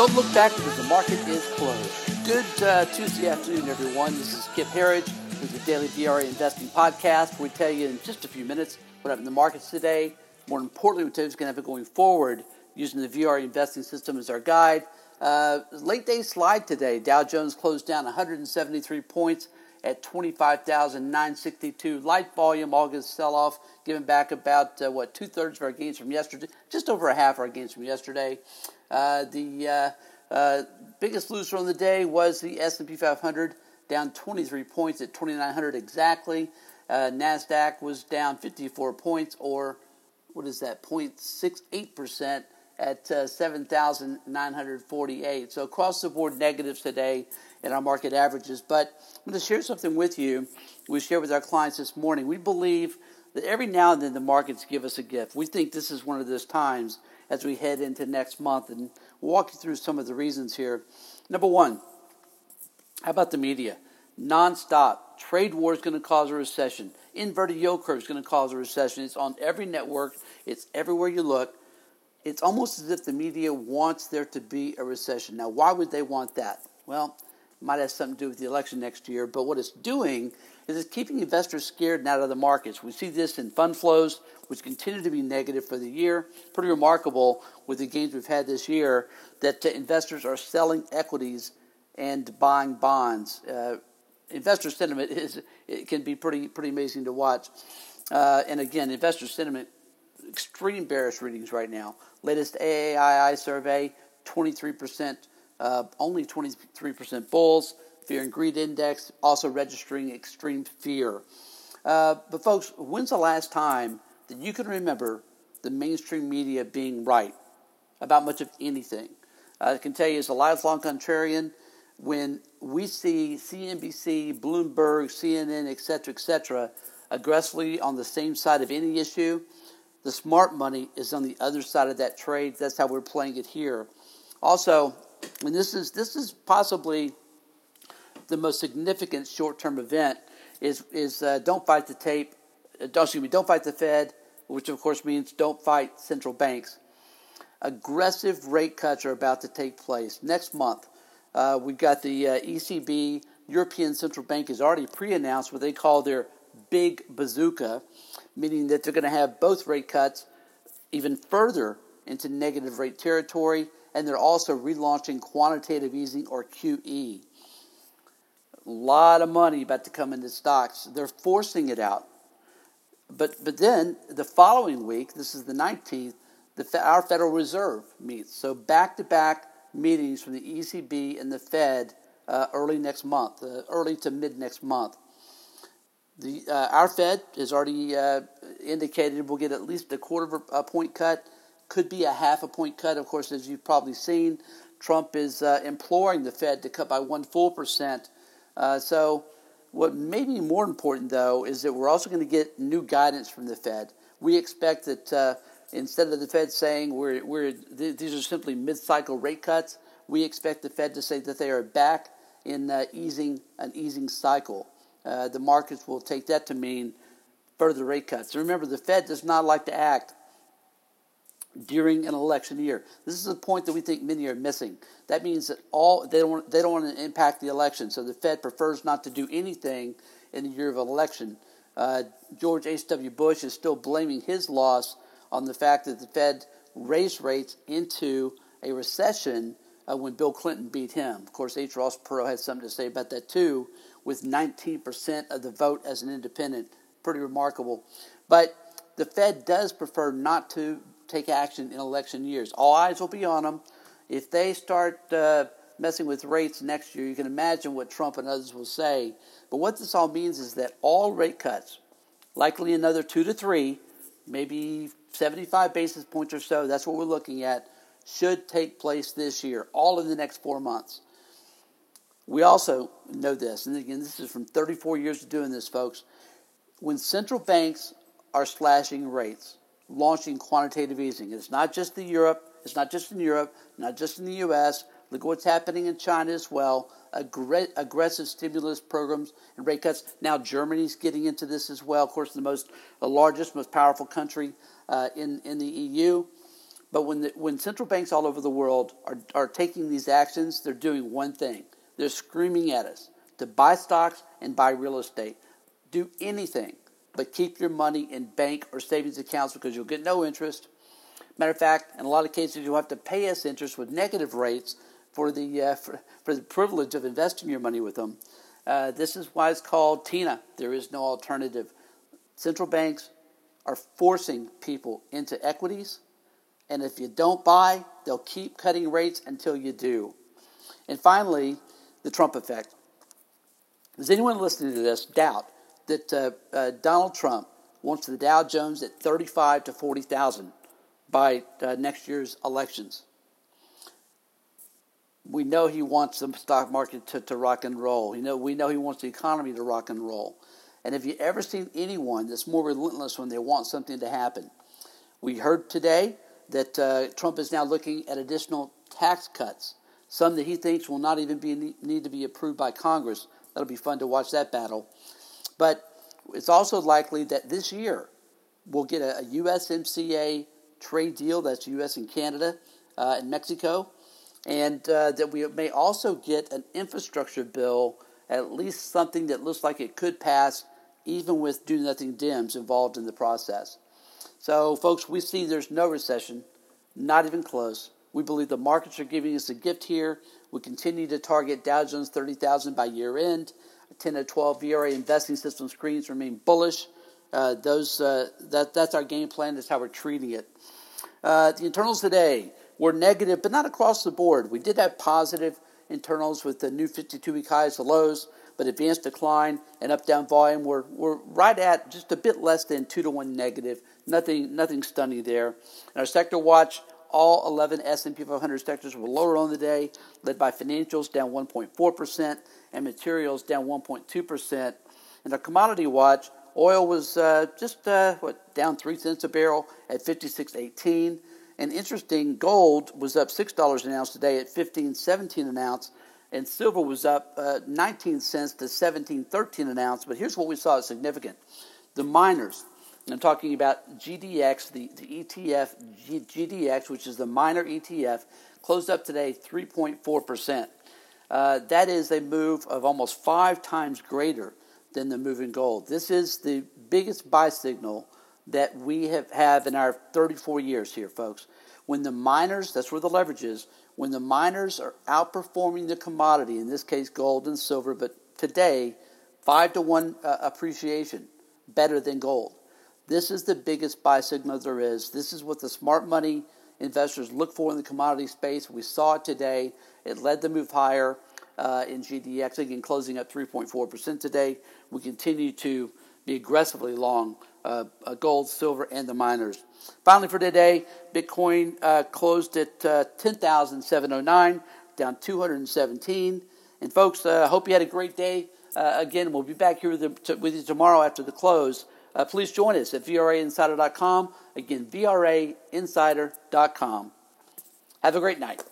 Don't look back because the market is closed. Good uh, Tuesday afternoon, everyone. This is Kip Herriage with the Daily VRA Investing Podcast. We tell you in just a few minutes what happened in the markets today. More importantly, we tell you what's going to happen going forward using the VRA investing system as our guide. Uh, late day slide today. Dow Jones closed down 173 points at 25,962. Light volume, August sell off, giving back about, uh, what, two thirds of our gains from yesterday, just over a half of our gains from yesterday. Uh, the uh, uh, biggest loser on the day was the S&P 500, down 23 points at 2,900 exactly. Uh, Nasdaq was down 54 points, or what is that? 0.68 percent at uh, 7,948. So across the board negatives today in our market averages. But I'm going to share something with you. We shared with our clients this morning. We believe that every now and then the markets give us a gift. We think this is one of those times as we head into next month, and walk you through some of the reasons here. Number one, how about the media? Nonstop. Trade war is going to cause a recession. Inverted yield curve is going to cause a recession. It's on every network. It's everywhere you look. It's almost as if the media wants there to be a recession. Now, why would they want that? Well, it might have something to do with the election next year, but what it's doing is it's keeping investors scared and out of the markets. We see this in fund flows, which continue to be negative for the year. Pretty remarkable with the gains we've had this year that uh, investors are selling equities and buying bonds. Uh, investor sentiment is it can be pretty pretty amazing to watch. Uh, and again, investor sentiment extreme bearish readings right now. Latest AAII survey, 23%, uh, only 23% bulls. Fear and greed index also registering extreme fear. Uh, but folks, when's the last time that you can remember the mainstream media being right about much of anything? Uh, I can tell you, as a lifelong contrarian, when we see CNBC, Bloomberg, CNN, etc., etc., aggressively on the same side of any issue, the smart money is on the other side of that trade. That's how we're playing it here. Also, and this is this is possibly the most significant short-term event is is uh, don't fight the tape. Uh, excuse me, don't fight the Fed, which of course means don't fight central banks. Aggressive rate cuts are about to take place next month. Uh, we've got the uh, ECB, European Central Bank, has already pre-announced what they call their big bazooka, meaning that they're going to have both rate cuts even further into negative rate territory, and they're also relaunching quantitative easing or QE. A lot of money about to come into stocks. They're forcing it out. But, but then the following week, this is the 19th, the, our Federal Reserve meets. So back to back meetings from the ECB and the Fed uh, early next month, uh, early to mid next month. The, uh, our Fed has already uh, indicated we'll get at least a quarter of a point cut, could be a half a point cut. Of course, as you've probably seen, Trump is uh, imploring the Fed to cut by one full percent. Uh, so, what may be more important, though, is that we're also going to get new guidance from the Fed. We expect that uh, instead of the Fed saying we're, we're, th- these are simply mid cycle rate cuts, we expect the Fed to say that they are back in uh, easing an easing cycle uh, the markets will take that to mean further rate cuts. Remember, the Fed does not like to act during an election year. This is a point that we think many are missing. That means that all they don't want, they don't want to impact the election, so the Fed prefers not to do anything in the year of election. Uh, George H.W. Bush is still blaming his loss on the fact that the Fed raised rates into a recession uh, when Bill Clinton beat him. Of course, H. Ross Perot had something to say about that too with 19% of the vote as an independent. Pretty remarkable. But the Fed does prefer not to take action in election years. All eyes will be on them. If they start uh, messing with rates next year, you can imagine what Trump and others will say. But what this all means is that all rate cuts, likely another two to three, maybe 75 basis points or so, that's what we're looking at, should take place this year, all in the next four months. We also know this, and again, this is from 34 years of doing this, folks. When central banks are slashing rates, launching quantitative easing, it's not just in Europe, it's not just in Europe, not just in the U.S. Look what's happening in China as well. Aggr- aggressive stimulus programs and rate cuts. Now Germany's getting into this as well. Of course, the most, the largest, most powerful country uh, in in the EU. But when, the, when central banks all over the world are, are taking these actions, they're doing one thing. They're screaming at us to buy stocks and buy real estate. Do anything but keep your money in bank or savings accounts because you'll get no interest. Matter of fact, in a lot of cases, you'll have to pay us interest with negative rates for the, uh, for, for, the privilege of investing your money with them. Uh, this is why it's called TINA. There is no alternative. Central banks are forcing people into equities, and if you don't buy, they'll keep cutting rates until you do. And finally, the Trump effect. Does anyone listening to this doubt that uh, uh, Donald Trump wants the Dow Jones at 35 to 40,000 by uh, next year's elections? We know he wants the stock market to, to rock and roll. You know, we know he wants the economy to rock and roll. And have you ever seen anyone that's more relentless when they want something to happen? We heard today that uh, Trump is now looking at additional tax cuts, some that he thinks will not even be, need to be approved by Congress. That'll be fun to watch that battle. But it's also likely that this year we'll get a, a USMCA trade deal that's U.S. and Canada uh, and Mexico, and uh, that we may also get an infrastructure bill, at least something that looks like it could pass, even with do nothing Dems involved in the process. So, folks, we see there's no recession, not even close. We believe the markets are giving us a gift here. We continue to target Dow Jones 30,000 by year end. 10 to 12 VRA investing system screens remain bullish. Uh, those uh, that that's our game plan. That's how we're treating it. Uh, the internals today were negative, but not across the board. We did have positive internals with the new 52-week highs, the lows, but advanced decline and up-down volume were, were right at just a bit less than two to one negative. Nothing nothing stunning there. And our sector watch all 11 S&P 500 sectors were lower on the day, led by financials down 1.4% and materials down 1.2%. And our commodity watch, oil was uh, just uh, what down three cents a barrel at 56.18. And interesting, gold was up six dollars an ounce today at 15.17 an ounce, and silver was up uh, 19 cents to 17.13 an ounce. But here's what we saw as significant: the miners I'm talking about GDX, the, the ETF G, GDX, which is the miner ETF, closed up today 3.4%. Uh, that is a move of almost five times greater than the move in gold. This is the biggest buy signal that we have, have in our 34 years here, folks. When the miners, that's where the leverage is, when the miners are outperforming the commodity, in this case gold and silver, but today, five to one uh, appreciation better than gold. This is the biggest buy signal there is. This is what the smart money investors look for in the commodity space. We saw it today. It led the move higher uh, in GDX, again, closing up 3.4% today. We continue to be aggressively long uh, uh, gold, silver, and the miners. Finally, for today, Bitcoin uh, closed at uh, 10,709, down 217. And folks, I uh, hope you had a great day. Uh, again, we'll be back here with, the, to, with you tomorrow after the close please join us at VRAinsider.com. Again, VRAinsider.com. Have a great night.